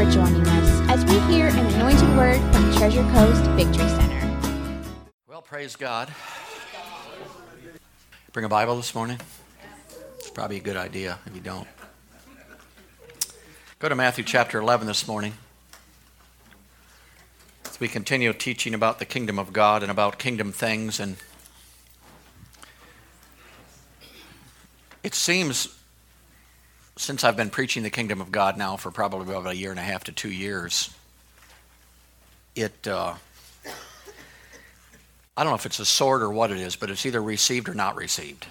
for joining us as we hear an anointed word from Treasure Coast Victory Center. Well, praise God. Bring a Bible this morning? It's probably a good idea if you don't. Go to Matthew chapter 11 this morning. As we continue teaching about the kingdom of God and about kingdom things, and it seems since I've been preaching the kingdom of God now for probably about a year and a half to two years, it. Uh, I don't know if it's a sword or what it is, but it's either received or not received.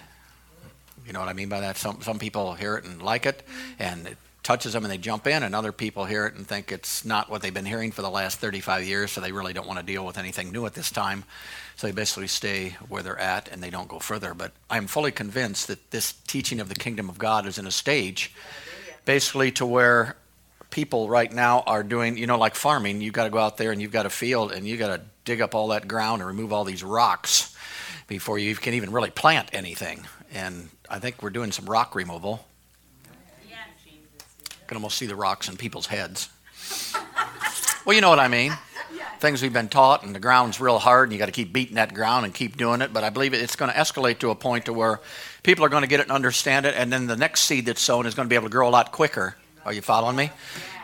You know what I mean by that? Some, some people hear it and like it, and it touches them and they jump in, and other people hear it and think it's not what they've been hearing for the last 35 years, so they really don't want to deal with anything new at this time. So they basically stay where they're at and they don't go further. But I'm fully convinced that this teaching of the kingdom of God is in a stage basically to where people right now are doing, you know, like farming, you've got to go out there and you've got a field and you've got to dig up all that ground and remove all these rocks before you can even really plant anything. And I think we're doing some rock removal. You can almost see the rocks in people's heads. well, you know what I mean. Things we've been taught, and the ground's real hard, and you got to keep beating that ground and keep doing it. But I believe it's going to escalate to a point to where people are going to get it and understand it, and then the next seed that's sown is going to be able to grow a lot quicker. Are you following me?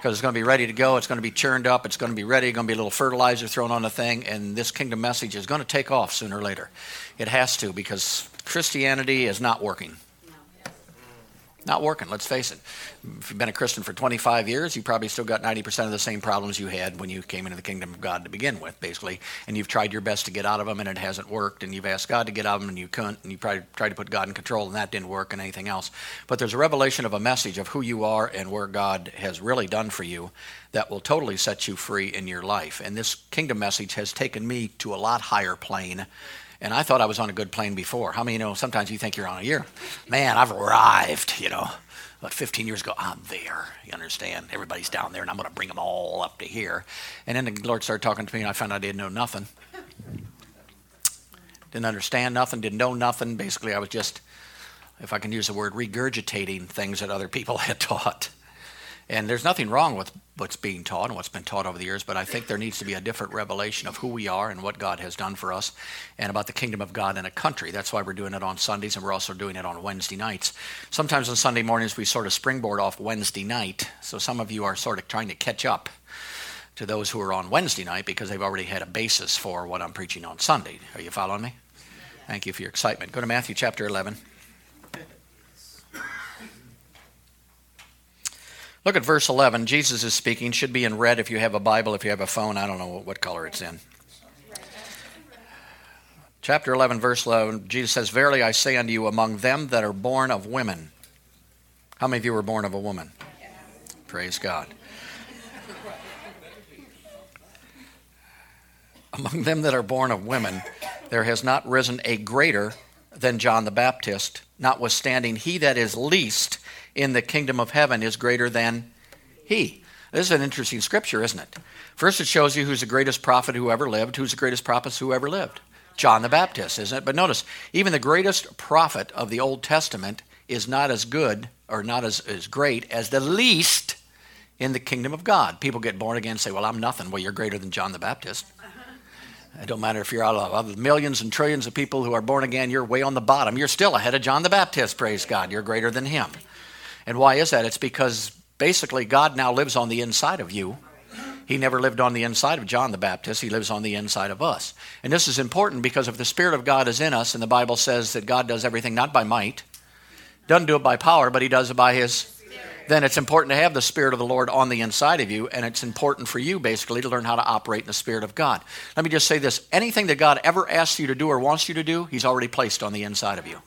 because it's going to be ready to go. It's going to be churned up. It's going to be ready. Going to be a little fertilizer thrown on the thing, and this kingdom message is going to take off sooner or later. It has to because Christianity is not working. Not working, let's face it. If you've been a Christian for 25 years, you probably still got 90% of the same problems you had when you came into the kingdom of God to begin with, basically. And you've tried your best to get out of them and it hasn't worked. And you've asked God to get out of them and you couldn't. And you probably tried to put God in control and that didn't work and anything else. But there's a revelation of a message of who you are and where God has really done for you that will totally set you free in your life. And this kingdom message has taken me to a lot higher plane and I thought I was on a good plane before. How many you know sometimes you think you're on a year? Man, I've arrived, you know. About 15 years ago, I'm there. You understand? Everybody's down there, and I'm going to bring them all up to here. And then the Lord started talking to me, and I found out I didn't know nothing. Didn't understand nothing, didn't know nothing. Basically, I was just, if I can use the word, regurgitating things that other people had taught. And there's nothing wrong with what's being taught and what's been taught over the years, but I think there needs to be a different revelation of who we are and what God has done for us and about the kingdom of God in a country. That's why we're doing it on Sundays and we're also doing it on Wednesday nights. Sometimes on Sunday mornings we sort of springboard off Wednesday night, so some of you are sort of trying to catch up to those who are on Wednesday night because they've already had a basis for what I'm preaching on Sunday. Are you following me? Thank you for your excitement. Go to Matthew chapter 11. Look at verse 11. Jesus is speaking. Should be in red if you have a Bible. If you have a phone, I don't know what color it's in. Chapter 11, verse 11, Jesus says, Verily I say unto you, among them that are born of women. How many of you were born of a woman? Praise God. among them that are born of women, there has not risen a greater than John the Baptist, notwithstanding he that is least in the kingdom of heaven is greater than he. This is an interesting scripture, isn't it? First, it shows you who's the greatest prophet who ever lived. Who's the greatest prophet who ever lived? John the Baptist, isn't it? But notice, even the greatest prophet of the Old Testament is not as good or not as, as great as the least in the kingdom of God. People get born again and say, Well, I'm nothing. Well, you're greater than John the Baptist. Uh-huh. It don't matter if you're out of the millions and trillions of people who are born again, you're way on the bottom. You're still ahead of John the Baptist, praise God. You're greater than him. And why is that? It's because basically God now lives on the inside of you. He never lived on the inside of John the Baptist. He lives on the inside of us. And this is important because if the Spirit of God is in us, and the Bible says that God does everything not by might, doesn't do it by power, but He does it by His then it's important to have the Spirit of the Lord on the inside of you, and it's important for you basically to learn how to operate in the Spirit of God. Let me just say this anything that God ever asks you to do or wants you to do, He's already placed on the inside of you.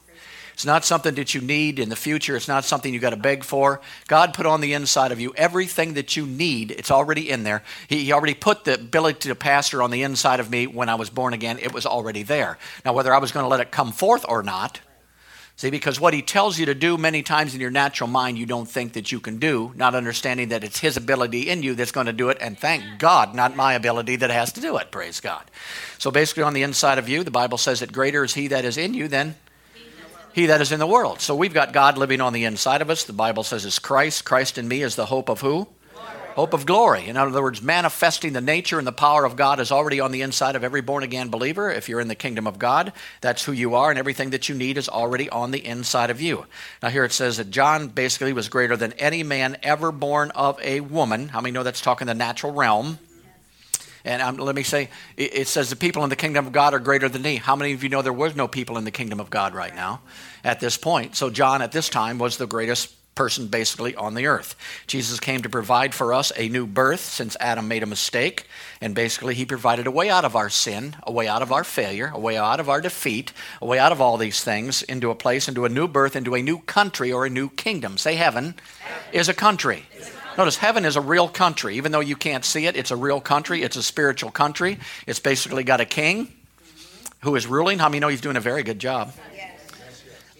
It's not something that you need in the future. It's not something you got to beg for. God put on the inside of you everything that you need. It's already in there. He, he, already put the ability to pastor on the inside of me when I was born again. It was already there. Now, whether I was going to let it come forth or not, see, because what He tells you to do many times in your natural mind, you don't think that you can do, not understanding that it's His ability in you that's going to do it. And thank God, not my ability that has to do it. Praise God. So basically, on the inside of you, the Bible says that greater is He that is in you than he that is in the world. So we've got God living on the inside of us. The Bible says it's Christ. Christ in me is the hope of who? Hope of glory. In other words, manifesting the nature and the power of God is already on the inside of every born again believer. If you're in the kingdom of God, that's who you are, and everything that you need is already on the inside of you. Now, here it says that John basically was greater than any man ever born of a woman. How many know that's talking the natural realm? And um, let me say, it, it, says the people in the kingdom of God are greater than me. How many of you know there was no people in the kingdom of God right now at this point? So John at this time was the greatest person basically on the earth. Jesus came to provide for us a new birth since Adam made a mistake. And basically, he provided a way out of our sin, a way out of our failure, a way out of our defeat, a way out of all these things into a place, into a new birth, into a new country or a new kingdom. Say, heaven, heaven. is a country. Notice heaven is a real country. Even though you can't see it, it's a real country. It's a spiritual country. It's basically got a king who is ruling. How many know he's doing a very good job?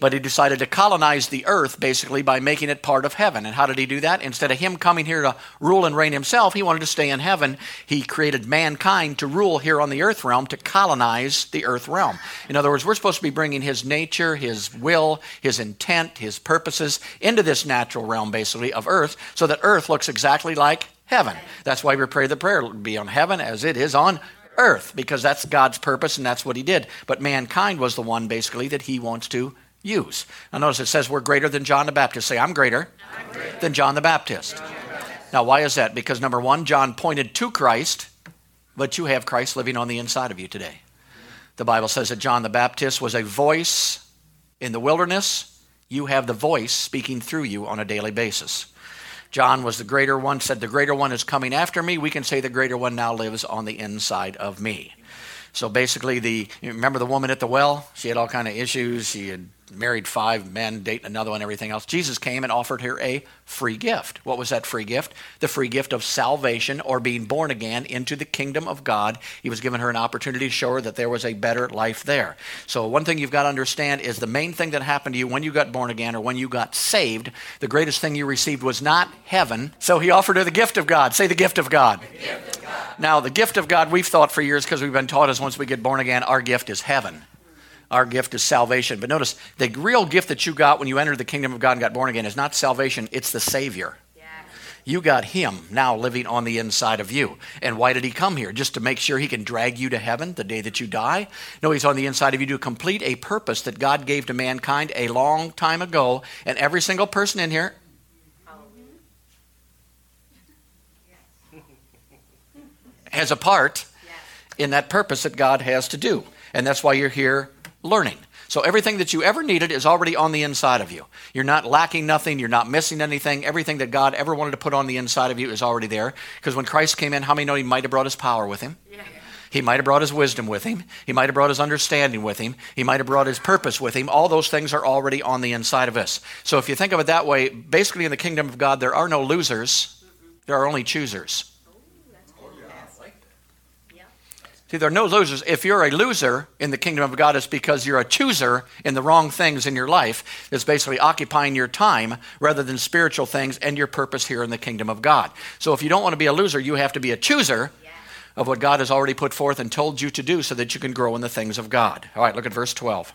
But he decided to colonize the earth basically by making it part of heaven. And how did he do that? Instead of him coming here to rule and reign himself, he wanted to stay in heaven. He created mankind to rule here on the earth realm, to colonize the earth realm. In other words, we're supposed to be bringing his nature, his will, his intent, his purposes into this natural realm basically of earth so that earth looks exactly like heaven. That's why we pray the prayer be on heaven as it is on earth because that's God's purpose and that's what he did. But mankind was the one basically that he wants to use. Now, notice it says we're greater than John the Baptist. Say, I'm greater, I'm greater. than John the Baptist. John the Baptist. Now, why is that? Because number one, John pointed to Christ, but you have Christ living on the inside of you today. The Bible says that John the Baptist was a voice in the wilderness. You have the voice speaking through you on a daily basis. John was the greater one, said, The greater one is coming after me. We can say the greater one now lives on the inside of me. So basically, the remember the woman at the well? She had all kind of issues. She had married five men, dating another one, everything else. Jesus came and offered her a free gift. What was that free gift? The free gift of salvation or being born again into the kingdom of God. He was giving her an opportunity to show her that there was a better life there. So, one thing you've got to understand is the main thing that happened to you when you got born again or when you got saved, the greatest thing you received was not heaven. So, he offered her the gift of God. Say the gift of God. The gift of God. Now, the gift of God, we've thought for years because we've been taught as once we get born again, our gift is heaven our gift is salvation. But notice, the real gift that you got when you entered the kingdom of God and got born again is not salvation, it's the Savior. You got Him now living on the inside of you. And why did He come here? Just to make sure He can drag you to heaven the day that you die? No, He's on the inside of you to complete a purpose that God gave to mankind a long time ago. And every single person in here has a part in that purpose that God has to do. And that's why you're here learning. So everything that you ever needed is already on the inside of you. You're not lacking nothing, you're not missing anything. Everything that God ever wanted to put on the inside of you is already there. Because when Christ came in, how many know he might have brought his power with him? Yeah. He might have brought his wisdom with him. He might have brought his understanding with him. He might have brought his purpose with him. All those things are already on the inside of us. So if you think of it that way, basically in the kingdom of God, there are no losers, there are only choosers. See, there are no losers. If you're a loser in the kingdom of God, it's because you're a chooser in the wrong things in your life that's basically occupying your time rather than spiritual things and your purpose here in the kingdom of God. So if you don't want to be a loser, you have to be a chooser of what God has already put forth and told you to do so that you can grow in the things of God. All right, look at verse 12.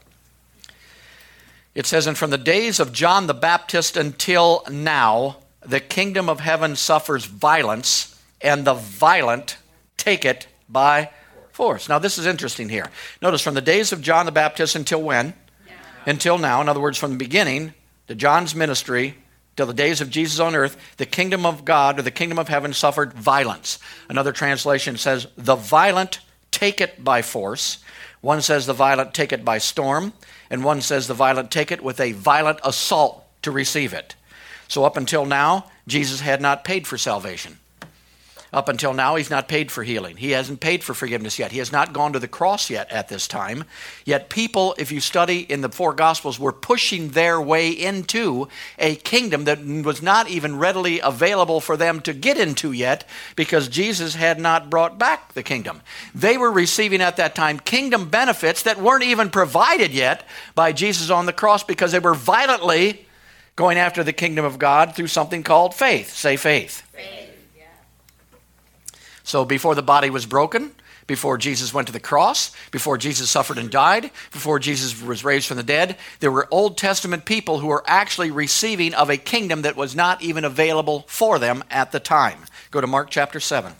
It says, And from the days of John the Baptist until now, the kingdom of heaven suffers violence, and the violent take it by force. Now, this is interesting here. Notice from the days of John the Baptist until when? Until now. In other words, from the beginning to John's ministry till the days of Jesus on earth, the kingdom of God or the kingdom of heaven suffered violence. Another translation says, the violent take it by force. One says the violent take it by storm, and one says the violent take it with a violent assault to receive it. So, up until now, Jesus had not paid for salvation. Up until now, he's not paid for healing. He hasn't paid for forgiveness yet. He has not gone to the cross yet at this time. Yet, people, if you study in the four Gospels, were pushing their way into a kingdom that was not even readily available for them to get into yet because Jesus had not brought back the kingdom. They were receiving at that time kingdom benefits that weren't even provided yet by Jesus on the cross because they were violently going after the kingdom of God through something called faith. Say faith. faith. So before the body was broken, before Jesus went to the cross, before Jesus suffered and died, before Jesus was raised from the dead, there were Old Testament people who were actually receiving of a kingdom that was not even available for them at the time. Go to Mark chapter 7.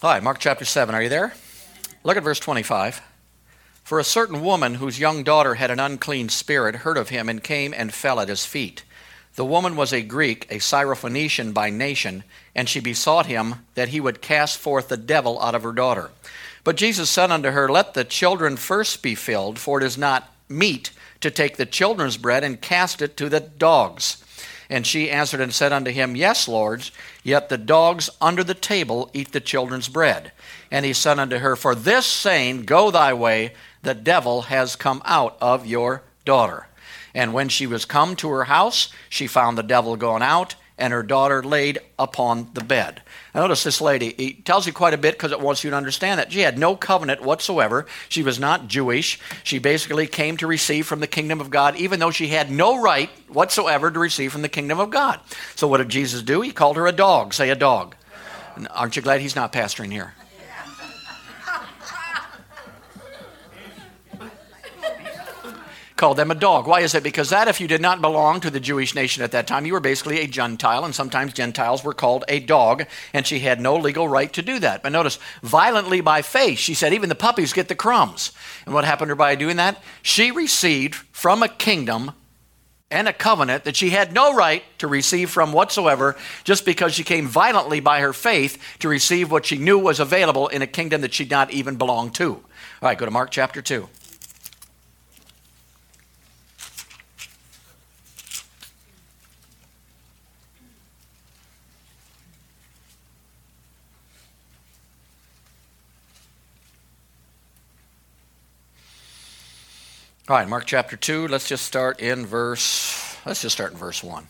Right, Mark chapter 7. Are you there? Look at verse 25. For a certain woman whose young daughter had an unclean spirit heard of him and came and fell at his feet. The woman was a Greek, a Syrophoenician by nation, and she besought him that he would cast forth the devil out of her daughter. But Jesus said unto her, Let the children first be filled, for it is not meet to take the children's bread and cast it to the dogs. And she answered and said unto him, Yes, lords, yet the dogs under the table eat the children's bread. And he said unto her, For this saying, Go thy way, the devil has come out of your daughter. And when she was come to her house, she found the devil gone out, and her daughter laid upon the bed. Notice this lady, he tells you quite a bit because it wants you to understand that she had no covenant whatsoever. She was not Jewish. She basically came to receive from the kingdom of God, even though she had no right whatsoever to receive from the kingdom of God. So what did Jesus do? He called her a dog. Say a dog. Aren't you glad he's not pastoring here? Called them a dog. Why is it? Because that, if you did not belong to the Jewish nation at that time, you were basically a Gentile, and sometimes Gentiles were called a dog, and she had no legal right to do that. But notice, violently by faith, she said, even the puppies get the crumbs. And what happened to her by doing that? She received from a kingdom and a covenant that she had no right to receive from whatsoever just because she came violently by her faith to receive what she knew was available in a kingdom that she did not even belong to. All right, go to Mark chapter 2. All right, Mark chapter 2, let's just start in verse let's just start in verse 1.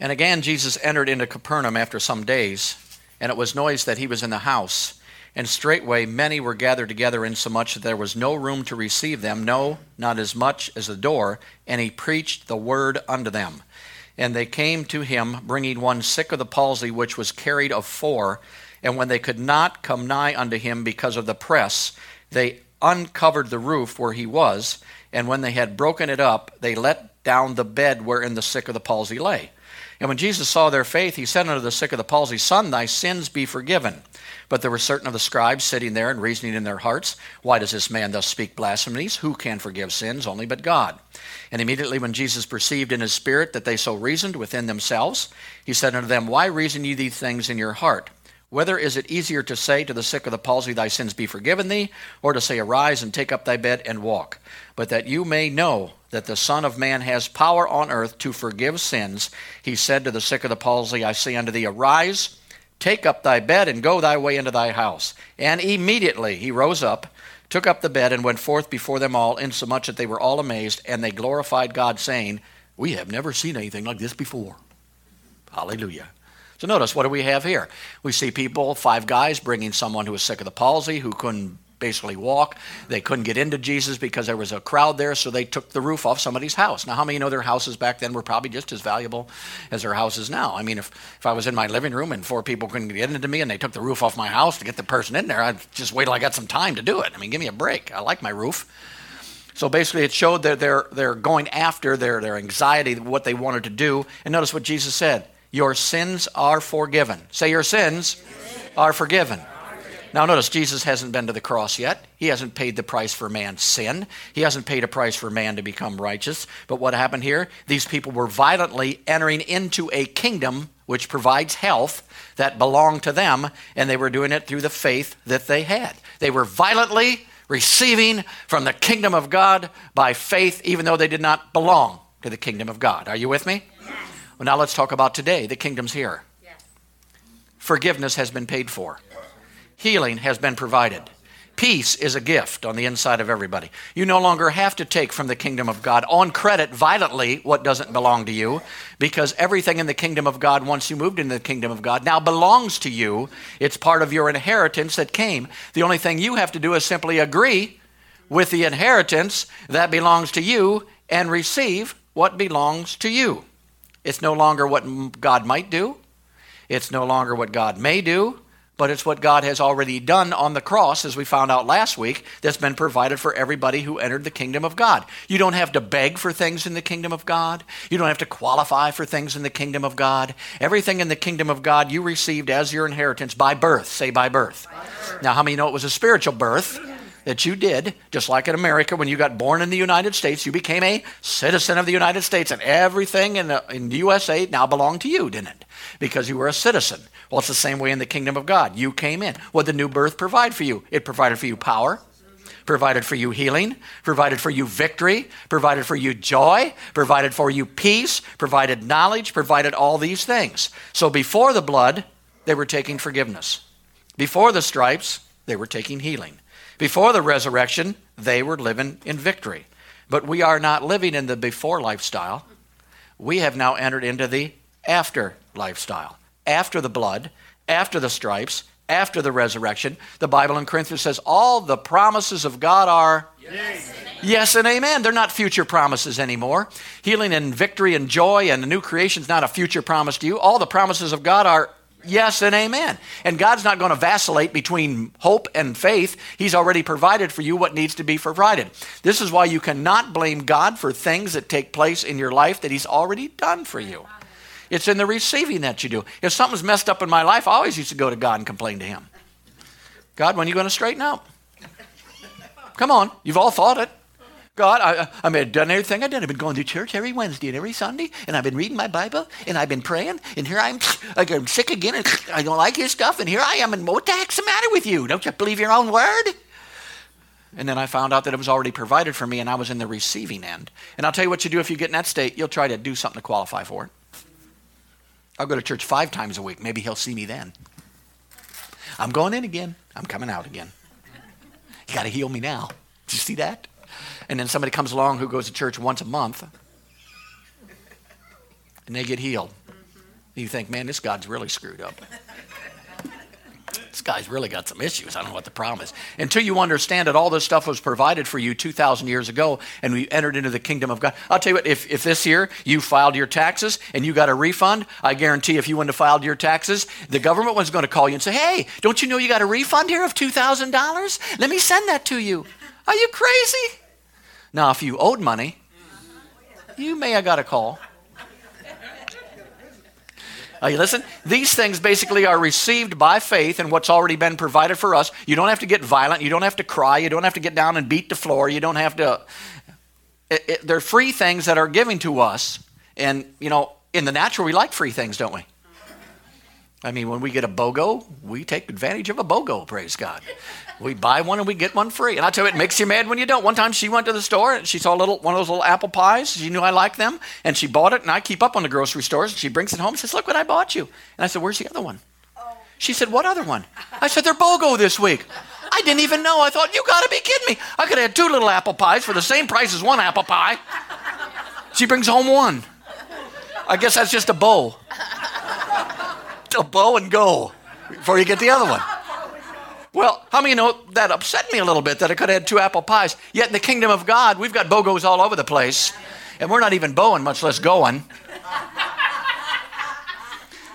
And again Jesus entered into Capernaum after some days, and it was noised that he was in the house. And straightway many were gathered together, insomuch that there was no room to receive them, no, not as much as the door. And he preached the word unto them. And they came to him, bringing one sick of the palsy, which was carried of four. And when they could not come nigh unto him because of the press, they uncovered the roof where he was, and when they had broken it up, they let down the bed wherein the sick of the palsy lay. And when Jesus saw their faith, he said unto the sick of the palsy, Son, thy sins be forgiven. But there were certain of the scribes sitting there and reasoning in their hearts, Why does this man thus speak blasphemies? Who can forgive sins? Only but God. And immediately when Jesus perceived in his spirit that they so reasoned within themselves, he said unto them, Why reason ye these things in your heart? Whether is it easier to say to the sick of the palsy, Thy sins be forgiven thee, or to say, Arise and take up thy bed and walk? But that you may know that the Son of Man has power on earth to forgive sins, he said to the sick of the palsy, I say unto thee, Arise, take up thy bed, and go thy way into thy house. And immediately he rose up, took up the bed, and went forth before them all, insomuch that they were all amazed, and they glorified God, saying, We have never seen anything like this before. Hallelujah. So notice, what do we have here? We see people, five guys, bringing someone who was sick of the palsy, who couldn't basically walk. They couldn't get into Jesus because there was a crowd there, so they took the roof off somebody's house. Now, how many know their houses back then were probably just as valuable as their houses now? I mean, if, if I was in my living room and four people couldn't get into me and they took the roof off my house to get the person in there, I'd just wait till I got some time to do it. I mean, give me a break. I like my roof. So basically, it showed that they're, they're going after their, their anxiety, what they wanted to do. And notice what Jesus said your sins are forgiven. Say, Your sins are forgiven. Now, notice Jesus hasn't been to the cross yet. He hasn't paid the price for man's sin. He hasn't paid a price for man to become righteous. But what happened here? These people were violently entering into a kingdom which provides health that belonged to them, and they were doing it through the faith that they had. They were violently receiving from the kingdom of God by faith, even though they did not belong to the kingdom of God. Are you with me? Well, now let's talk about today. The kingdom's here. Yes. Forgiveness has been paid for, healing has been provided. Peace is a gift on the inside of everybody. You no longer have to take from the kingdom of God on credit violently what doesn't belong to you because everything in the kingdom of God, once you moved into the kingdom of God, now belongs to you. It's part of your inheritance that came. The only thing you have to do is simply agree with the inheritance that belongs to you and receive what belongs to you. It's no longer what God might do. It's no longer what God may do, but it's what God has already done on the cross, as we found out last week, that's been provided for everybody who entered the kingdom of God. You don't have to beg for things in the kingdom of God. You don't have to qualify for things in the kingdom of God. Everything in the kingdom of God you received as your inheritance by birth. Say by birth. By birth. Now, how many know it was a spiritual birth? That you did, just like in America, when you got born in the United States, you became a citizen of the United States, and everything in the, in the USA now belonged to you, didn't it? Because you were a citizen. Well, it's the same way in the kingdom of God. You came in. What did the new birth provide for you? It provided for you power, provided for you healing, provided for you victory, provided for you joy, provided for you peace, provided knowledge, provided all these things. So before the blood, they were taking forgiveness. Before the stripes, they were taking healing. Before the resurrection, they were living in victory. But we are not living in the before lifestyle. We have now entered into the after lifestyle after the blood, after the stripes, after the resurrection. The Bible in Corinthians says all the promises of God are yes, yes and amen. They're not future promises anymore. Healing and victory and joy and the new creation is not a future promise to you. All the promises of God are yes and amen. And God's not going to vacillate between hope and faith. He's already provided for you what needs to be provided. This is why you cannot blame God for things that take place in your life that He's already done for you. It's in the receiving that you do. If something's messed up in my life, I always used to go to God and complain to Him. God, when are you going to straighten out? Come on, you've all thought it. God, I, I mean, I've done everything I've done. I've been going to church every Wednesday and every Sunday, and I've been reading my Bible, and I've been praying, and here I'm, I'm sick again, and I don't like His stuff, and here I am, and what the heck's the matter with you? Don't you believe your own word? And then I found out that it was already provided for me, and I was in the receiving end. And I'll tell you what you do if you get in that state, you'll try to do something to qualify for it. I'll go to church five times a week. Maybe he'll see me then. I'm going in again. I'm coming out again. You got to heal me now. Did you see that? And then somebody comes along who goes to church once a month and they get healed. You think, man, this God's really screwed up this guy's really got some issues. I don't know what the problem is. Until you understand that all this stuff was provided for you 2,000 years ago and we entered into the kingdom of God. I'll tell you what, if, if this year you filed your taxes and you got a refund, I guarantee if you wouldn't have filed your taxes, the government was going to call you and say, hey, don't you know you got a refund here of $2,000? Let me send that to you. Are you crazy? Now, if you owed money, you may have got a call. You listen? These things basically are received by faith in what's already been provided for us. You don't have to get violent. You don't have to cry. You don't have to get down and beat the floor. You don't have to. It, it, they're free things that are given to us. And, you know, in the natural, we like free things, don't we? I mean, when we get a BOGO, we take advantage of a BOGO, praise God. We buy one and we get one free. And I tell you, it makes you mad when you don't. One time she went to the store and she saw a little one of those little apple pies. She knew I liked them. And she bought it. And I keep up on the grocery stores. And she brings it home and says, Look what I bought you. And I said, Where's the other one? She said, What other one? I said, They're BOGO this week. I didn't even know. I thought, You got to be kidding me. I could have had two little apple pies for the same price as one apple pie. She brings home one. I guess that's just a bow. A bow and go before you get the other one. Well, how many know that upset me a little bit that I could have had two apple pies? Yet in the kingdom of God, we've got BOGOs all over the place, and we're not even bowing, much less going.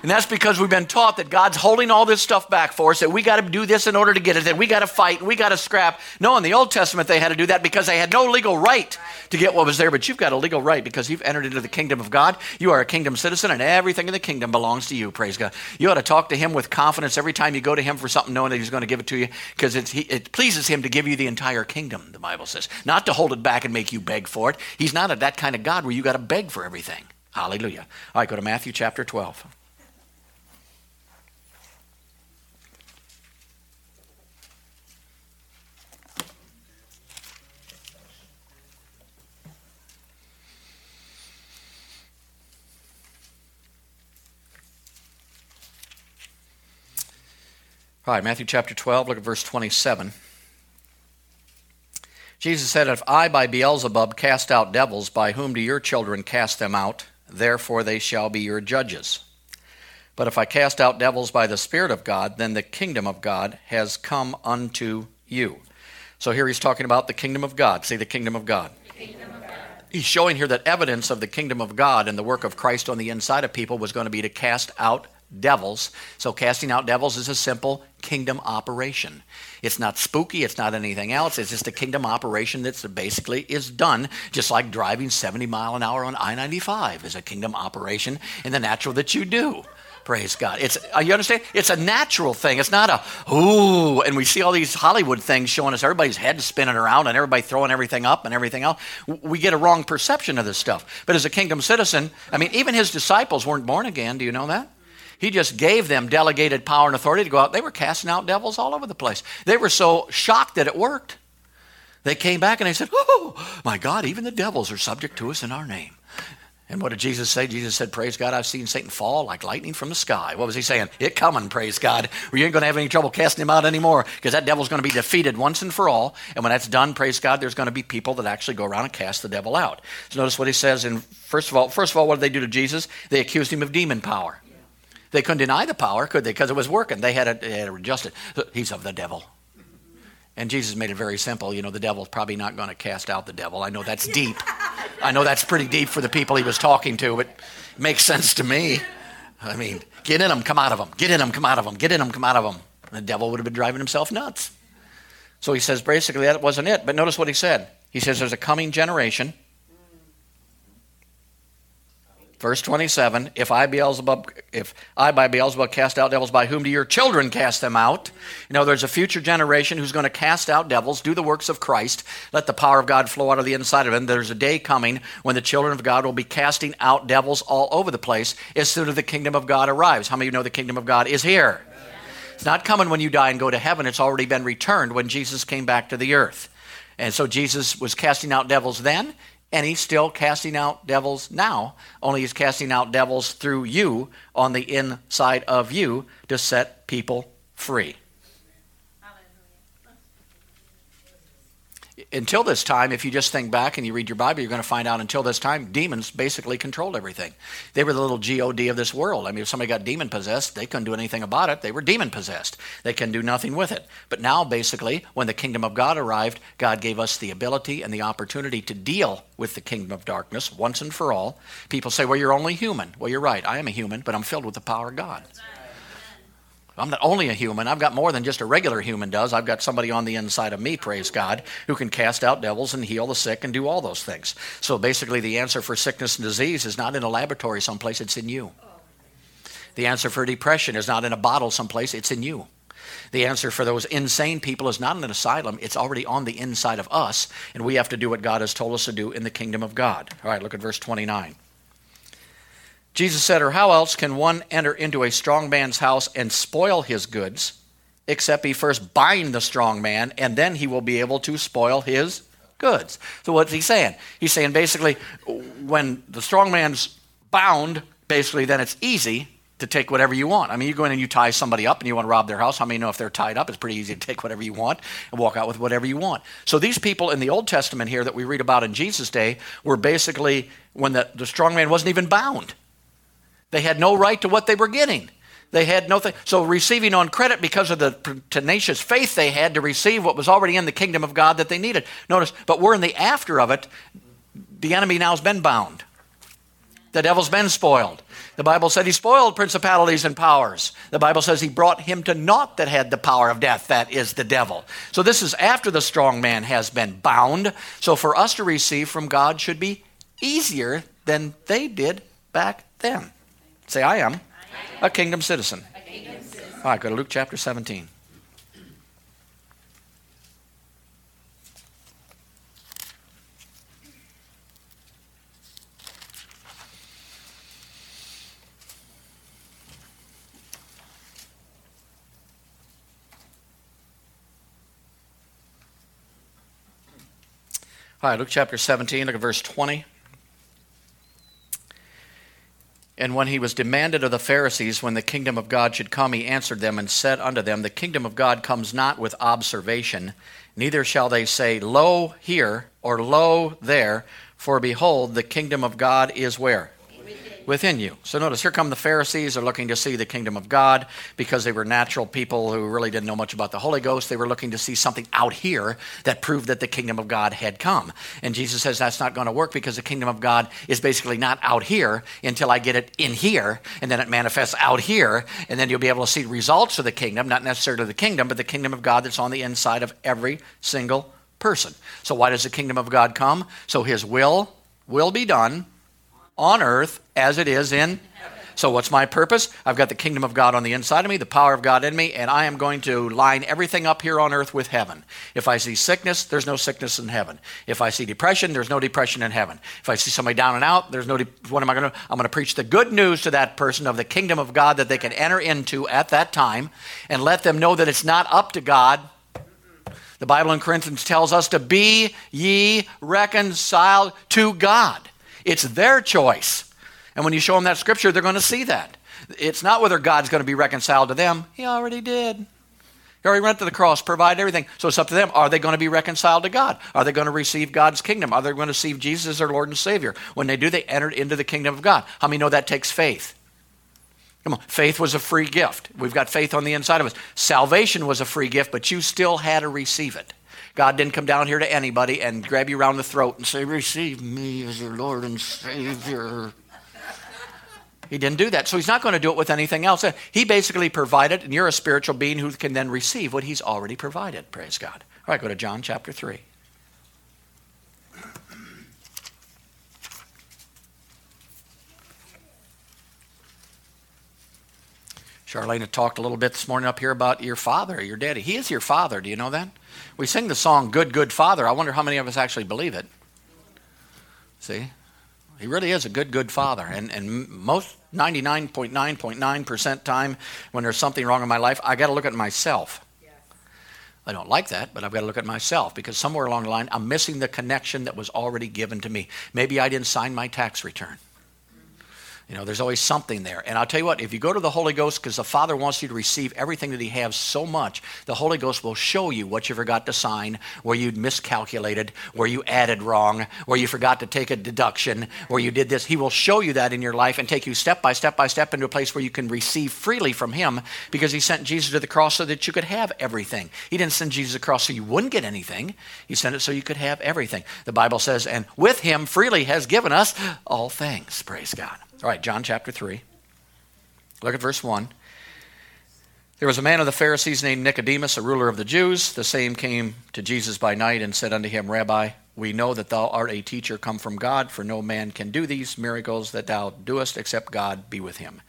And that's because we've been taught that God's holding all this stuff back for us, that we got to do this in order to get it, that we got to fight, we got to scrap. No, in the Old Testament, they had to do that because they had no legal right to get what was there, but you've got a legal right because you've entered into the kingdom of God. You are a kingdom citizen, and everything in the kingdom belongs to you, praise God. You ought to talk to Him with confidence every time you go to Him for something, knowing that He's going to give it to you because it pleases Him to give you the entire kingdom, the Bible says, not to hold it back and make you beg for it. He's not a, that kind of God where you got to beg for everything. Hallelujah. All right, go to Matthew chapter 12. All right, Matthew chapter 12, look at verse 27. Jesus said, If I by Beelzebub cast out devils, by whom do your children cast them out? Therefore they shall be your judges. But if I cast out devils by the Spirit of God, then the kingdom of God has come unto you. So here he's talking about the kingdom of God. See the kingdom of God. Kingdom of God. He's showing here that evidence of the kingdom of God and the work of Christ on the inside of people was going to be to cast out devils. So, casting out devils is a simple kingdom operation. It's not spooky, it's not anything else. It's just a kingdom operation that basically is done, just like driving 70 mile an hour on I 95 is a kingdom operation in the natural that you do. Praise God. It's uh, you understand? It's a natural thing. It's not a ooh, and we see all these Hollywood things showing us everybody's head spinning around and everybody throwing everything up and everything else. We get a wrong perception of this stuff. But as a kingdom citizen, I mean, even his disciples weren't born again. Do you know that? He just gave them delegated power and authority to go out. They were casting out devils all over the place. They were so shocked that it worked. They came back and they said, Oh, my God, even the devils are subject to us in our name. And what did Jesus say? Jesus said, Praise God, I've seen Satan fall like lightning from the sky. What was he saying? It coming, praise God. We ain't going to have any trouble casting him out anymore because that devil's going to be defeated once and for all. And when that's done, praise God, there's going to be people that actually go around and cast the devil out. So notice what he says in first of all, first of all, what did they do to Jesus? They accused him of demon power. They couldn't deny the power, could they? Because it was working. They had, to, they had to adjust it. He's of the devil. And Jesus made it very simple. You know, the devil's probably not going to cast out the devil. I know that's deep. I know that's pretty deep for the people he was talking to, but it makes sense to me. I mean, get in them, come out of them. Get in them, come out of them. Get in them, come out of them. And the devil would have been driving himself nuts. So he says basically that wasn't it. But notice what he said. He says there's a coming generation Verse 27, if I, Beelzebub, if I by Beelzebub cast out devils, by whom do your children cast them out? You know, there's a future generation who's going to cast out devils, do the works of Christ, let the power of God flow out of the inside of them. There's a day coming when the children of God will be casting out devils all over the place as soon as the kingdom of God arrives. How many of you know the kingdom of God is here? It's not coming when you die and go to heaven. It's already been returned when Jesus came back to the earth. And so Jesus was casting out devils then and he's still casting out devils now, only he's casting out devils through you on the inside of you to set people free. Until this time, if you just think back and you read your Bible, you're going to find out until this time, demons basically controlled everything. They were the little God of this world. I mean, if somebody got demon possessed, they couldn't do anything about it. They were demon possessed. They can do nothing with it. But now, basically, when the kingdom of God arrived, God gave us the ability and the opportunity to deal with the kingdom of darkness once and for all. People say, well, you're only human. Well, you're right. I am a human, but I'm filled with the power of God. I'm not only a human, I've got more than just a regular human does. I've got somebody on the inside of me, praise God, who can cast out devils and heal the sick and do all those things. So basically, the answer for sickness and disease is not in a laboratory someplace, it's in you. The answer for depression is not in a bottle someplace, it's in you. The answer for those insane people is not in an asylum, it's already on the inside of us, and we have to do what God has told us to do in the kingdom of God. All right, look at verse 29. Jesus said, Or how else can one enter into a strong man's house and spoil his goods, except he first bind the strong man, and then he will be able to spoil his goods? So what's he saying? He's saying basically, when the strong man's bound, basically, then it's easy to take whatever you want. I mean, you go in and you tie somebody up and you want to rob their house. How many know if they're tied up, it's pretty easy to take whatever you want and walk out with whatever you want? So these people in the Old Testament here that we read about in Jesus' day were basically when the, the strong man wasn't even bound. They had no right to what they were getting. They had no thing. So receiving on credit because of the tenacious faith they had to receive what was already in the kingdom of God that they needed. Notice, but we're in the after of it. The enemy now has been bound. The devil's been spoiled. The Bible said he spoiled principalities and powers. The Bible says he brought him to naught that had the power of death, that is the devil. So this is after the strong man has been bound. So for us to receive from God should be easier than they did back then. Say, I am, a kingdom citizen. All right, go to Luke chapter 17. All right, Luke chapter 17, look at verse 20. And when he was demanded of the Pharisees when the kingdom of God should come, he answered them and said unto them, The kingdom of God comes not with observation, neither shall they say, Lo here, or Lo there, for behold, the kingdom of God is where? Within. you. So notice here come the Pharisees are looking to see the kingdom of God because they were natural people who really didn't know much about the Holy Ghost. They were looking to see something out here that proved that the kingdom of God had come. And Jesus says that's not going to work because the kingdom of God is basically not out here until I get it in here and then it manifests out here and then you'll be able to see results of the kingdom, not necessarily the kingdom, but the kingdom of God that's on the inside of every single person. So why does the kingdom of God come? So his will will be done on earth as it is in so, what's my purpose? I've got the kingdom of God on the inside of me, the power of God in me, and I am going to line everything up here on earth with heaven. If I see sickness, there's no sickness in heaven. If I see depression, there's no depression in heaven. If I see somebody down and out, there's no. De- what am I going to? I'm going to preach the good news to that person of the kingdom of God that they can enter into at that time, and let them know that it's not up to God. The Bible in Corinthians tells us to be ye reconciled to God. It's their choice. And when you show them that scripture, they're going to see that. It's not whether God's going to be reconciled to them. He already did. He already went to the cross, provided everything. So it's up to them. Are they going to be reconciled to God? Are they going to receive God's kingdom? Are they going to receive Jesus as their Lord and Savior? When they do, they entered into the kingdom of God. How many know that takes faith? Come on. Faith was a free gift. We've got faith on the inside of us. Salvation was a free gift, but you still had to receive it. God didn't come down here to anybody and grab you around the throat and say, Receive me as your Lord and Savior. He didn't do that. So he's not going to do it with anything else. Uh, he basically provided, and you're a spiritual being who can then receive what he's already provided. Praise God. All right, go to John chapter 3. Charlene had talked a little bit this morning up here about your father, your daddy. He is your father. Do you know that? We sing the song Good, Good Father. I wonder how many of us actually believe it. See? He really is a good, good father. And, and most 99.9.9% time when there's something wrong in my life, I got to look at myself. I don't like that, but I've got to look at myself because somewhere along the line, I'm missing the connection that was already given to me. Maybe I didn't sign my tax return. You know, there's always something there. And I'll tell you what, if you go to the Holy Ghost, because the Father wants you to receive everything that He has so much, the Holy Ghost will show you what you forgot to sign, where you miscalculated, where you added wrong, where you forgot to take a deduction, where you did this. He will show you that in your life and take you step by step by step into a place where you can receive freely from Him because He sent Jesus to the cross so that you could have everything. He didn't send Jesus across so you wouldn't get anything, He sent it so you could have everything. The Bible says, and with Him freely has given us all things. Praise God. All right, John chapter 3. Look at verse 1. There was a man of the Pharisees named Nicodemus, a ruler of the Jews. The same came to Jesus by night and said unto him, Rabbi, we know that thou art a teacher come from God, for no man can do these miracles that thou doest except God be with him.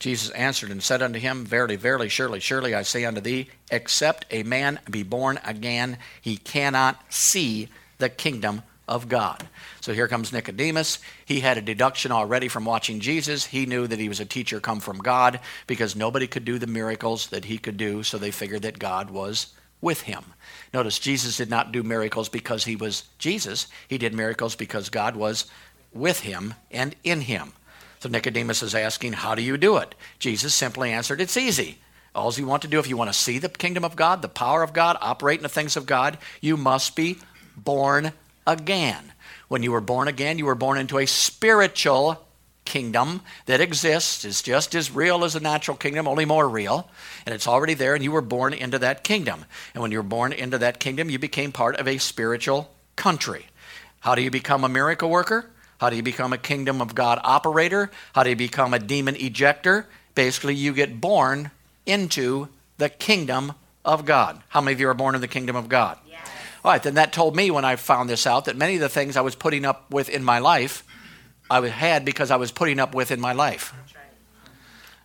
Jesus answered and said unto him, Verily, verily, surely, surely, I say unto thee, except a man be born again, he cannot see the kingdom of God. So here comes Nicodemus. He had a deduction already from watching Jesus. He knew that he was a teacher come from God because nobody could do the miracles that he could do, so they figured that God was with him. Notice Jesus did not do miracles because he was Jesus. He did miracles because God was with him and in him. So Nicodemus is asking, How do you do it? Jesus simply answered, It's easy. All you want to do, if you want to see the kingdom of God, the power of God, operate in the things of God, you must be born again. When you were born again, you were born into a spiritual kingdom that exists, is just as real as a natural kingdom, only more real. And it's already there, and you were born into that kingdom. And when you were born into that kingdom, you became part of a spiritual country. How do you become a miracle worker? How do you become a kingdom of God operator? How do you become a demon ejector? Basically, you get born into the kingdom of God. How many of you are born in the kingdom of God? All right, then that told me when I found this out that many of the things I was putting up with in my life, I had because I was putting up with in my life.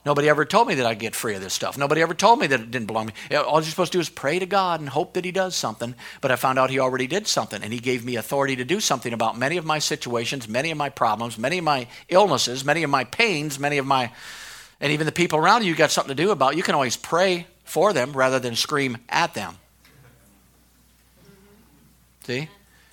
Nobody ever told me that I'd get free of this stuff. Nobody ever told me that it didn't belong to me. All you're supposed to do is pray to God and hope that He does something. But I found out He already did something, and He gave me authority to do something about many of my situations, many of my problems, many of my illnesses, many of my pains, many of my. And even the people around you, you got something to do about. You can always pray for them rather than scream at them. See?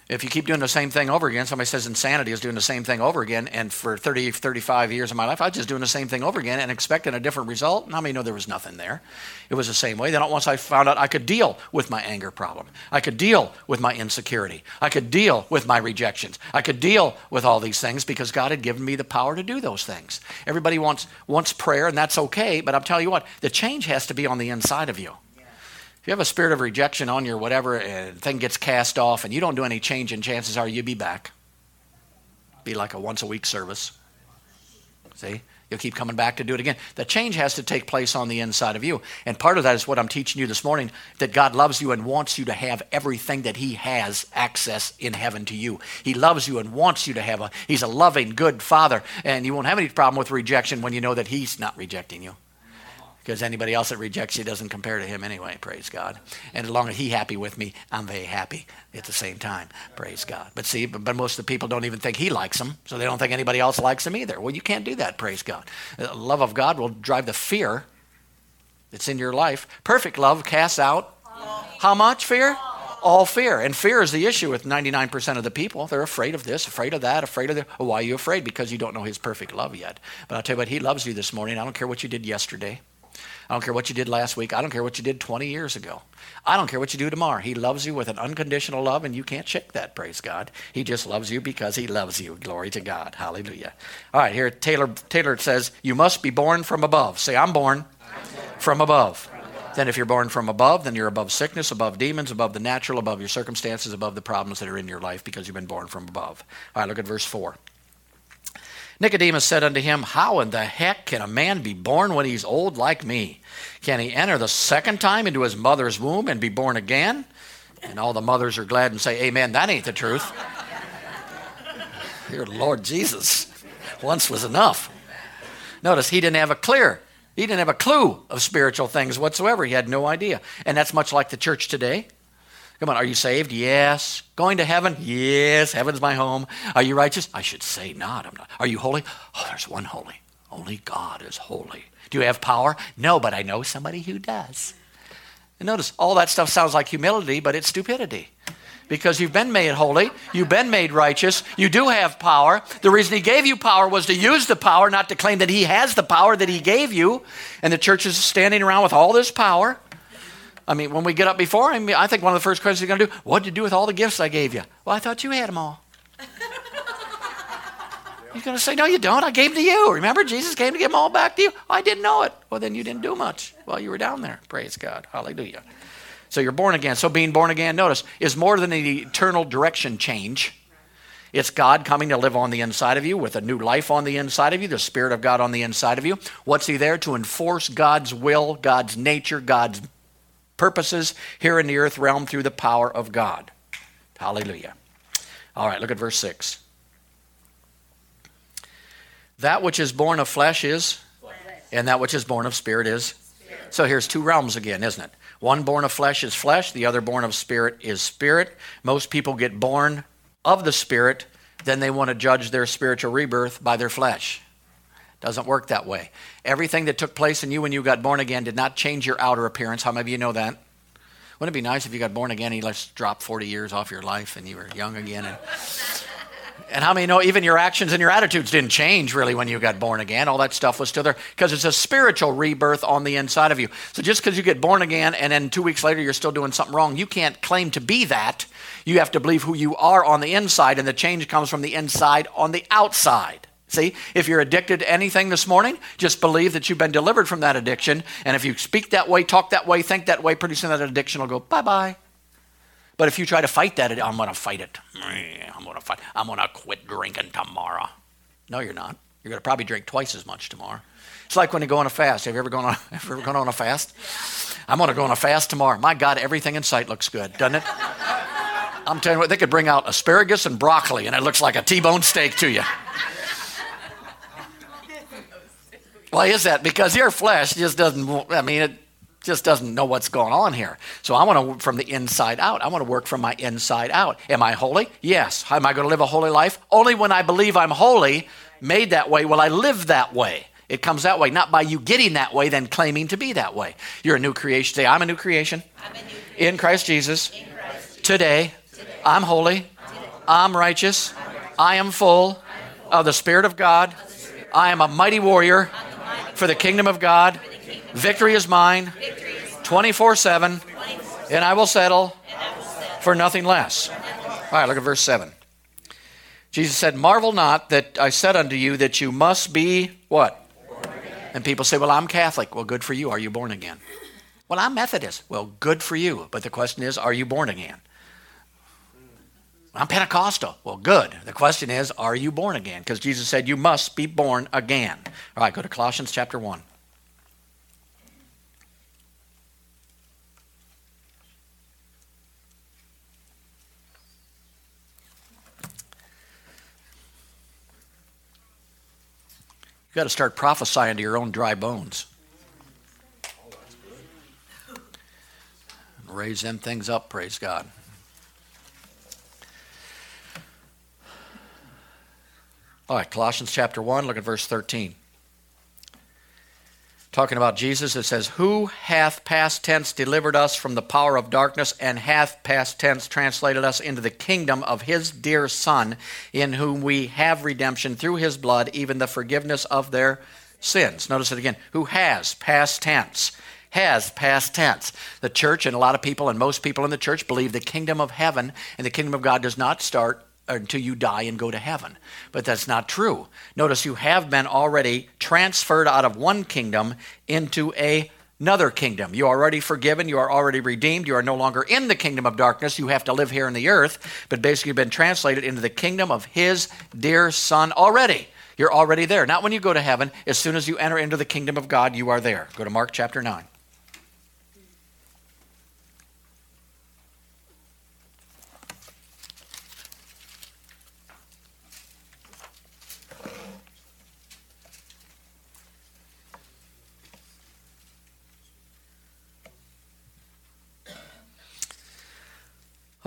If you keep doing the same thing over again, somebody says insanity is doing the same thing over again, and for 30, 35 years of my life, I was just doing the same thing over again and expecting a different result. And how many know there was nothing there? It was the same way. Then once I found out I could deal with my anger problem, I could deal with my insecurity, I could deal with my rejections, I could deal with all these things because God had given me the power to do those things. Everybody wants, wants prayer, and that's okay, but I'm telling you what, the change has to be on the inside of you. If you have a spirit of rejection on your whatever, and the thing gets cast off, and you don't do any change, and chances are you'll be back. Be like a once a week service. See? You'll keep coming back to do it again. The change has to take place on the inside of you. And part of that is what I'm teaching you this morning that God loves you and wants you to have everything that He has access in heaven to you. He loves you and wants you to have a, He's a loving, good Father. And you won't have any problem with rejection when you know that He's not rejecting you because anybody else that rejects you doesn't compare to him anyway praise god and as long as he's happy with me i'm very happy at the same time praise god but see but, most of the people don't even think he likes them so they don't think anybody else likes him either well you can't do that praise god the love of god will drive the fear that's in your life perfect love casts out how much fear all fear. And fear is the issue with 99% of the people. They're afraid of this, afraid of that, afraid of that. Well, oh, why are you afraid? Because you don't know his perfect love yet. But I'll tell you what, he loves you this morning. I don't care what you did yesterday. I don't care what you did last week. I don't care what you did 20 years ago. I don't care what you do tomorrow. He loves you with an unconditional love, and you can't shake that, praise God. He just loves you because he loves you. Glory to God. Hallelujah. All right, here Taylor, Taylor says, You must be born from above. Say, I'm born, I'm born. from above. Then, if you're born from above, then you're above sickness, above demons, above the natural, above your circumstances, above the problems that are in your life because you've been born from above. All right, look at verse 4. Nicodemus said unto him, How in the heck can a man be born when he's old like me? Can he enter the second time into his mother's womb and be born again? And all the mothers are glad and say, Amen. That ain't the truth. Dear Lord Jesus, once was enough. Notice he didn't have a clear, he didn't have a clue of spiritual things whatsoever. He had no idea. And that's much like the church today. Come on, are you saved? Yes. Going to heaven? Yes. Heaven's my home. Are you righteous? I should say not. I'm not. Are you holy? Oh, there's one holy. Only God is holy. Do you have power? No, but I know somebody who does. And notice, all that stuff sounds like humility, but it's stupidity. Because you've been made holy, you've been made righteous, you do have power. The reason He gave you power was to use the power, not to claim that He has the power that He gave you. And the church is standing around with all this power. I mean, when we get up before him, I think one of the first questions he's going to do, what did you do with all the gifts I gave you? Well, I thought you had them all. He's going to say, no, you don't. I gave them to you. Remember, Jesus came to give them all back to you. I didn't know it. Well, then you didn't do much while you were down there. Praise God. Hallelujah. So you're born again. So being born again, notice, is more than an eternal direction change. It's God coming to live on the inside of you with a new life on the inside of you, the Spirit of God on the inside of you. What's He there? To enforce God's will, God's nature, God's purposes here in the earth realm through the power of God. Hallelujah. All right, look at verse 6. That which is born of flesh is, and that which is born of spirit is. So here's two realms again, isn't it? One born of flesh is flesh, the other born of spirit is spirit. Most people get born of the spirit, then they want to judge their spiritual rebirth by their flesh. Doesn't work that way. Everything that took place in you when you got born again did not change your outer appearance. How many of you know that? Wouldn't it be nice if you got born again and you just dropped 40 years off your life and you were young again? And, and how many know even your actions and your attitudes didn't change really when you got born again? All that stuff was still there because it's a spiritual rebirth on the inside of you. So just because you get born again and then two weeks later you're still doing something wrong, you can't claim to be that. You have to believe who you are on the inside, and the change comes from the inside on the outside. See, if you're addicted to anything this morning, just believe that you've been delivered from that addiction. And if you speak that way, talk that way, think that way, pretty soon that addiction will go bye bye. But if you try to fight that, I'm going to fight it. I'm going to fight. I'm going to quit drinking tomorrow. No, you're not. You're going to probably drink twice as much tomorrow. It's like when you go on a fast. Have you ever gone on, have you ever gone on a fast? I'm going to go on a fast tomorrow. My God, everything in sight looks good, doesn't it? I'm telling you what, they could bring out asparagus and broccoli, and it looks like a T-bone steak to you. Why is that? Because your flesh just doesn't, I mean, it just doesn't know what's going on here. So I want to, from the inside out, I want to work from my inside out. Am I holy? Yes. How am I going to live a holy life? Only when I believe I'm holy, made that way, will I live that way. It comes that way, not by you getting that way, then claiming to be that way. You're a new creation. Say, I'm a new creation. A new creation. In Christ Jesus. In Christ. Today, Today. I'm holy. Today. I'm righteous. I am full of the Spirit of God. I am a mighty warrior for the kingdom of God. Victory is mine 24 7, and I will settle for nothing less. All right, look at verse 7. Jesus said, Marvel not that I said unto you that you must be what? And people say, Well, I'm Catholic. Well, good for you. Are you born again? Well, I'm Methodist. Well, good for you. But the question is, are you born again? I'm Pentecostal. Well, good. The question is, are you born again? Because Jesus said you must be born again. All right, go to Colossians chapter 1. You've got to start prophesying to your own dry bones. Raise them things up, praise God. All right, Colossians chapter 1, look at verse 13. Talking about Jesus, it says, Who hath past tense delivered us from the power of darkness and hath past tense translated us into the kingdom of his dear Son, in whom we have redemption through his blood, even the forgiveness of their sins. Notice it again. Who has past tense? Has past tense. The church and a lot of people and most people in the church believe the kingdom of heaven and the kingdom of God does not start until you die and go to heaven. But that's not true. Notice you have been already transferred out of one kingdom into a another kingdom. You are already forgiven. You are already redeemed. You are no longer in the kingdom of darkness. You have to live here in the earth, but basically you've been translated into the kingdom of His dear Son already. You're already there. Not when you go to heaven. As soon as you enter into the kingdom of God, you are there. Go to Mark chapter 9.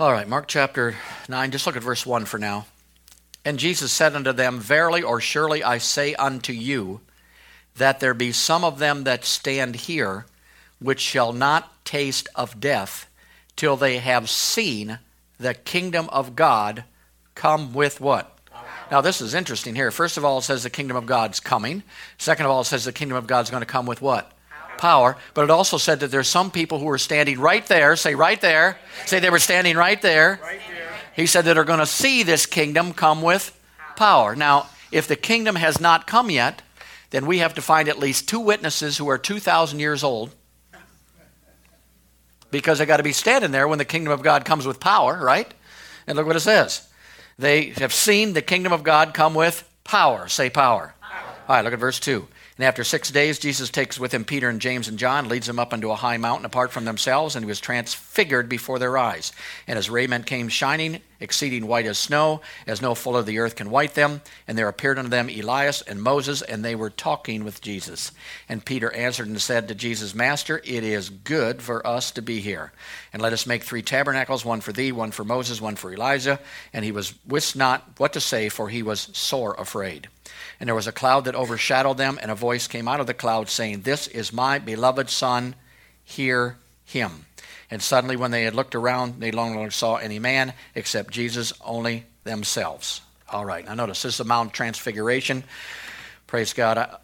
All right, Mark chapter 9, just look at verse 1 for now. And Jesus said unto them, Verily or surely I say unto you, that there be some of them that stand here, which shall not taste of death, till they have seen the kingdom of God come with what? Now, this is interesting here. First of all, it says the kingdom of God's coming. Second of all, it says the kingdom of God's going to come with what? Power, but it also said that there's some people who are standing right there, say right there, say they were standing right there. Right there. He said that are going to see this kingdom come with power. Now, if the kingdom has not come yet, then we have to find at least two witnesses who are 2,000 years old because they got to be standing there when the kingdom of God comes with power, right? And look what it says. They have seen the kingdom of God come with power. Say power. power. All right, look at verse 2. And after six days, Jesus takes with him Peter and James and John, leads them up into a high mountain apart from themselves, and he was transfigured before their eyes. And his raiment came shining, exceeding white as snow, as no full of the earth can white them. And there appeared unto them Elias and Moses, and they were talking with Jesus. And Peter answered and said to Jesus, Master, it is good for us to be here. And let us make three tabernacles, one for thee, one for Moses, one for Elijah. And he was wist not what to say, for he was sore afraid. And there was a cloud that overshadowed them, and a voice came out of the cloud saying, This is my beloved Son, hear him. And suddenly, when they had looked around, they no longer saw any man except Jesus, only themselves. All right, now notice this is the Mount Transfiguration. Praise God.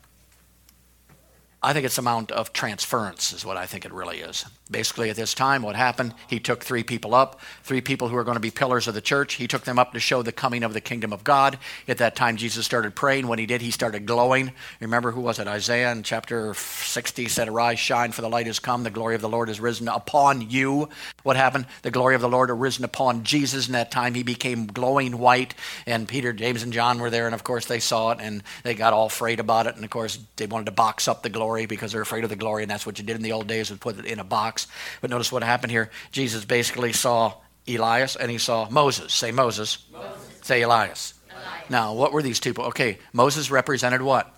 I think it's amount of transference is what I think it really is. Basically, at this time, what happened, he took three people up, three people who are going to be pillars of the church. He took them up to show the coming of the kingdom of God. At that time, Jesus started praying. When he did, he started glowing. Remember, who was it? Isaiah in chapter 60 said, Arise, shine, for the light has come. The glory of the Lord has risen upon you. What happened? The glory of the Lord had risen upon Jesus. In that time, he became glowing white. And Peter, James, and John were there. And of course, they saw it and they got all afraid about it. And of course, they wanted to box up the glory because they're afraid of the glory, and that's what you did in the old days, was put it in a box. But notice what happened here. Jesus basically saw Elias and he saw Moses. Say Moses. Moses. Say Elias. Elias. Now, what were these people? Okay, Moses represented what?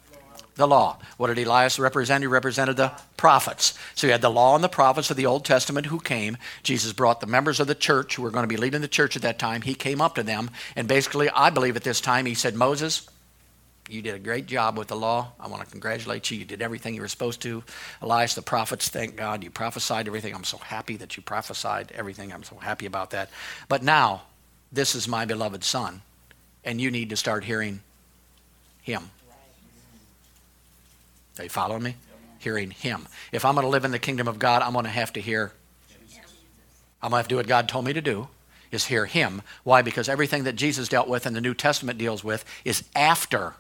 the law. What did Elias represent? He represented the prophets. So you had the law and the prophets of the Old Testament who came. Jesus brought the members of the church who were going to be leading the church at that time. He came up to them, and basically, I believe at this time, he said, Moses, you did a great job with the law. I want to congratulate you. You did everything you were supposed to. Elias, the prophets, thank God you prophesied everything. I'm so happy that you prophesied everything. I'm so happy about that. But now, This is my beloved Son, and you need to start hearing Him. Are you following me? Hearing Him. If I'm going to live in the kingdom of God, I'm going to have to hear. I'm going to have to do what God told me to do, is hear Him. Why? Because everything that Jesus dealt with and the New Testament deals with is after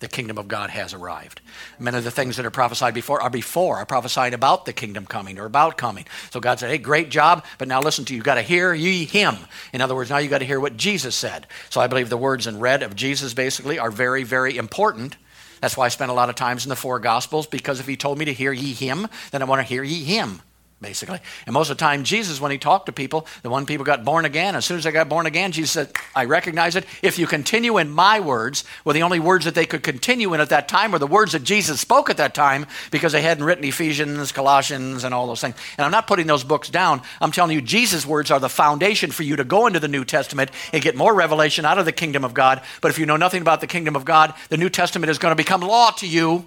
the kingdom of God has arrived. Many of the things that are prophesied before are before, are prophesied about the kingdom coming or about coming. So God said, hey, great job, but now listen to you. You've got to hear ye him. In other words, now you've got to hear what Jesus said. So I believe the words in red of Jesus basically are very, very important. That's why I spent a lot of times in the four gospels, because if he told me to hear ye him, then I want to hear ye him basically. And most of the time, Jesus, when he talked to people, the one people got born again, as soon as they got born again, Jesus said, I recognize it. If you continue in my words, well, the only words that they could continue in at that time were the words that Jesus spoke at that time because they hadn't written Ephesians, Colossians, and all those things. And I'm not putting those books down. I'm telling you, Jesus' words are the foundation for you to go into the New Testament and get more revelation out of the kingdom of God. But if you know nothing about the kingdom of God, the New Testament is going to become law to you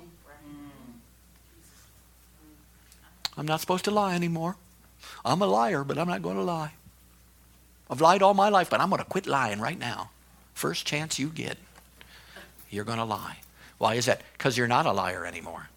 I'm not supposed to lie anymore. I'm a liar, but I'm not going to lie. I've lied all my life, but I'm going to quit lying right now. First chance you get, you're going to lie. Why is that? Because you're not a liar anymore.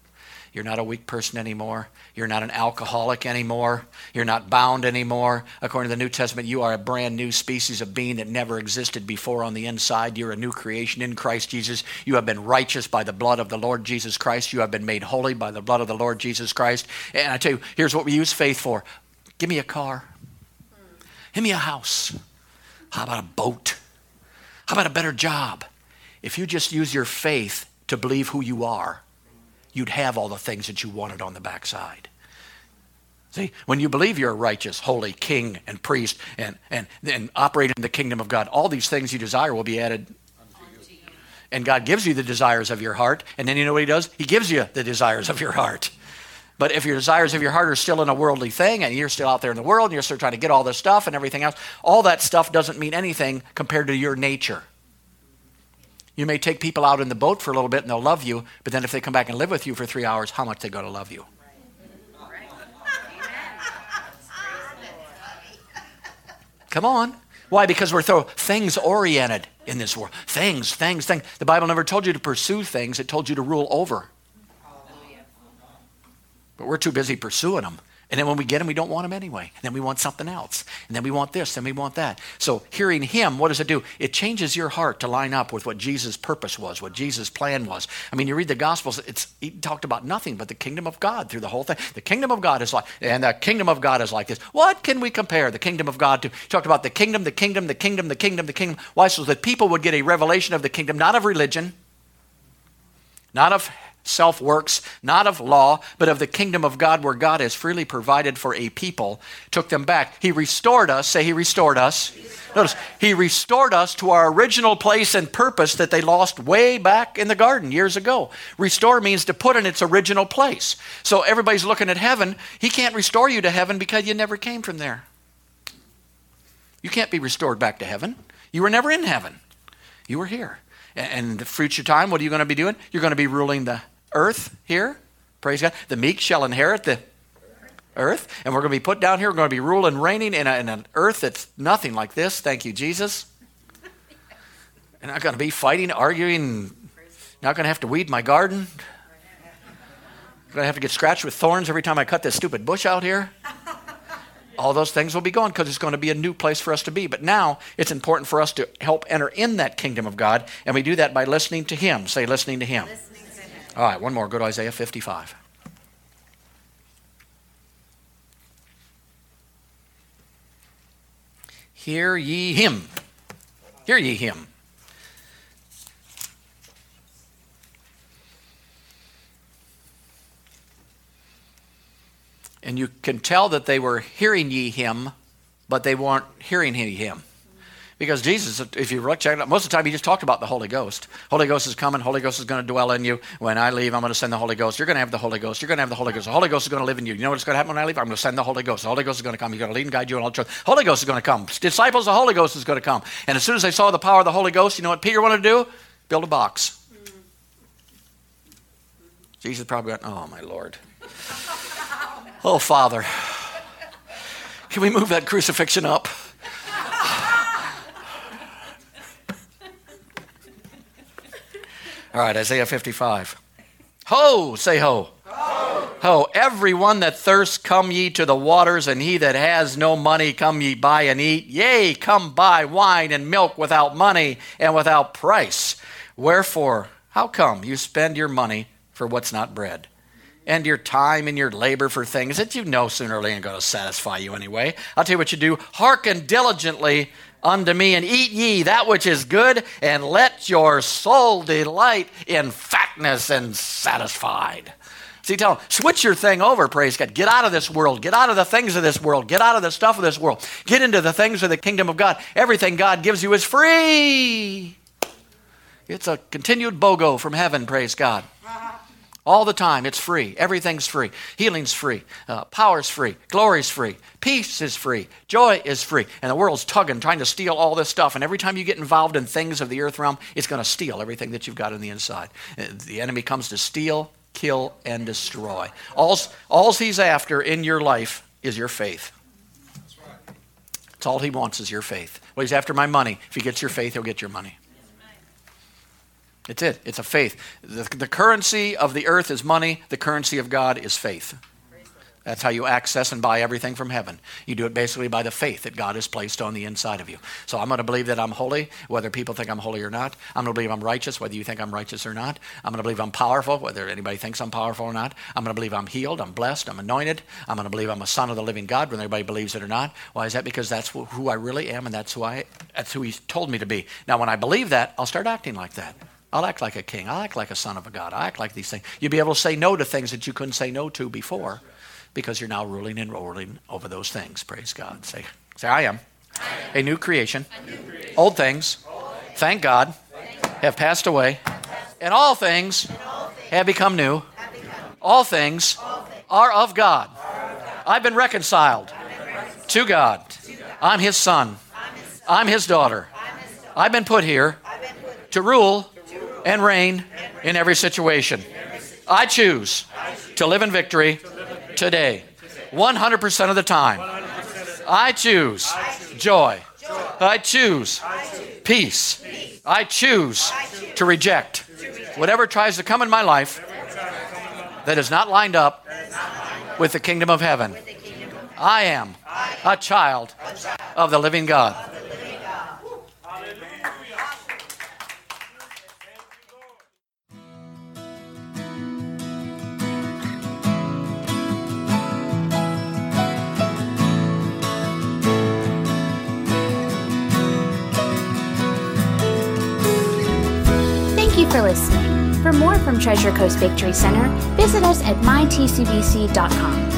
You're not a weak person anymore. You're not an alcoholic anymore. You're not bound anymore. According to the New Testament, you are a brand new species of being that never existed before on the inside. You're a new creation in Christ Jesus. You have been righteous by the blood of the Lord Jesus Christ. You have been made holy by the blood of the Lord Jesus Christ. And I tell you, here's what we use faith for give me a car, give me a house. How about a boat? How about a better job? If you just use your faith to believe who you are, you'd have all the things that you wanted on the backside. See, when you believe you're a righteous, holy king and priest and, and, and operate in the kingdom of God, all these things you desire will be added. And God gives you the desires of your heart. And then you know what He does? He gives you the desires of your heart. But if your desires of your heart are still in a worldly thing and you're still out there in the world and you're still trying to get all this stuff and everything else, all that stuff doesn't mean anything compared to your nature. You may take people out in the boat for a little bit and they'll love you, but then if they come back and live with you for three hours, how much they going to love you? Come on. Why? Because we're so things oriented in this world. Things, things, things. The Bible never told you to pursue things, it told you to rule over. But we're too busy pursuing them. And then when we get them, we don't want them anyway. And then we want something else. And then we want this, and we want that. So hearing him, what does it do? It changes your heart to line up with what Jesus' purpose was, what Jesus' plan was. I mean, you read the Gospels, it's he talked about nothing but the kingdom of God through the whole thing. The kingdom of God is like, and the kingdom of God is like this. What can we compare the kingdom of God to? He talked about the kingdom, the kingdom, the kingdom, the kingdom, the kingdom. Why? So that people would get a revelation of the kingdom, not of religion, not of self works, not of law, but of the kingdom of God, where God has freely provided for a people, took them back. He restored us. Say, He restored us. Notice, He restored us to our original place and purpose that they lost way back in the garden years ago. Restore means to put in its original place. So everybody's looking at heaven. He can't restore you to heaven because you never came from there. You can't be restored back to heaven. You were never in heaven, you were here. And in the future time, what are you going to be doing? You're going to be ruling the earth here. Praise God. The meek shall inherit the earth. And we're going to be put down here. We're going to be ruling reigning in, a, in an earth that's nothing like this. Thank you, Jesus. And I'm going to be fighting, arguing. Not going to have to weed my garden. I'm going to have to get scratched with thorns every time I cut this stupid bush out here. All those things will be gone because it's going to be a new place for us to be. But now it's important for us to help enter in that kingdom of God. And we do that by listening to Him. Say, listening to Him. Listening all right, one more. Go to Isaiah 55. Hear ye him. Hear ye him. And you can tell that they were hearing ye him, but they weren't hearing ye him. Because Jesus, if you check it out, most of the time he just talked about the Holy Ghost. Holy Ghost is coming. Holy Ghost is going to dwell in you. When I leave, I'm going to send the Holy Ghost. You're going to have the Holy Ghost. You're going to have the Holy Ghost. The Holy Ghost is going to live in you. You know what's going to happen when I leave? I'm going to send the Holy Ghost. The Holy Ghost is going to come. He's going to lead and guide you in all truth. Holy Ghost is going to come. Disciples, the Holy Ghost is going to come. And as soon as they saw the power of the Holy Ghost, you know what Peter wanted to do? Build a box. Jesus probably went, oh, my Lord. Oh, Father. Can we move that crucifixion up? All right, Isaiah 55. Ho, say ho. Ho, everyone that thirsts, come ye to the waters, and he that has no money, come ye buy and eat. Yea, come buy wine and milk without money and without price. Wherefore, how come you spend your money for what's not bread? And your time and your labor for things that you know sooner or later ain't going to satisfy you anyway. I'll tell you what you do. Hearken diligently unto me and eat ye that which is good, and let your soul delight in fatness and satisfied. See, tell them, switch your thing over, praise God. Get out of this world. Get out of the things of this world. Get out of the stuff of this world. Get into the things of the kingdom of God. Everything God gives you is free. It's a continued BOGO from heaven, praise God. All the time, it's free. Everything's free. Healing's free. Uh, power's free. Glory's free. Peace is free. Joy is free. And the world's tugging, trying to steal all this stuff. And every time you get involved in things of the earth realm, it's going to steal everything that you've got on the inside. Uh, the enemy comes to steal, kill, and destroy. All's, all's he's after in your life is your faith. That's right. all he wants is your faith. Well, he's after my money. If he gets your faith, he'll get your money. It's it. It's a faith. The, the currency of the earth is money, the currency of God is faith. That's how you access and buy everything from heaven. You do it basically by the faith that God has placed on the inside of you. So I'm going to believe that I'm holy, whether people think I'm holy or not. I'm going to believe I'm righteous, whether you think I'm righteous or not. I'm going to believe I'm powerful, whether anybody thinks I'm powerful or not. I'm going to believe I'm healed, I'm blessed, I'm anointed. I'm going to believe I'm a son of the living God, whether anybody believes it or not. Why is that? Because that's who I really am, and that's who I. That's who He's told me to be. Now, when I believe that, I'll start acting like that. I'll act like a king. I'll act like a son of a God. I'll act like these things. You'll be able to say no to things that you couldn't say no to before because you're now ruling and ruling over those things. Praise God. Say, say I am, I am. A, new creation. a new creation. Old things, Old things. Thank, God, thank God, have passed away, and all things, and all things have, become new. have become. All things, all things are, of God. are of God. I've been reconciled, been reconciled to, God. to God. I'm His son. I'm His, son. I'm his daughter. I'm his daughter. I've been put here, been put to rule and reign in every situation. I choose to live in victory today, 100% of the time. I choose joy. I choose peace. I choose to reject whatever tries to come in my life that is not lined up with the kingdom of heaven. I am a child of the living God. For listening. For more from Treasure Coast Victory Center, visit us at mytcvc.com.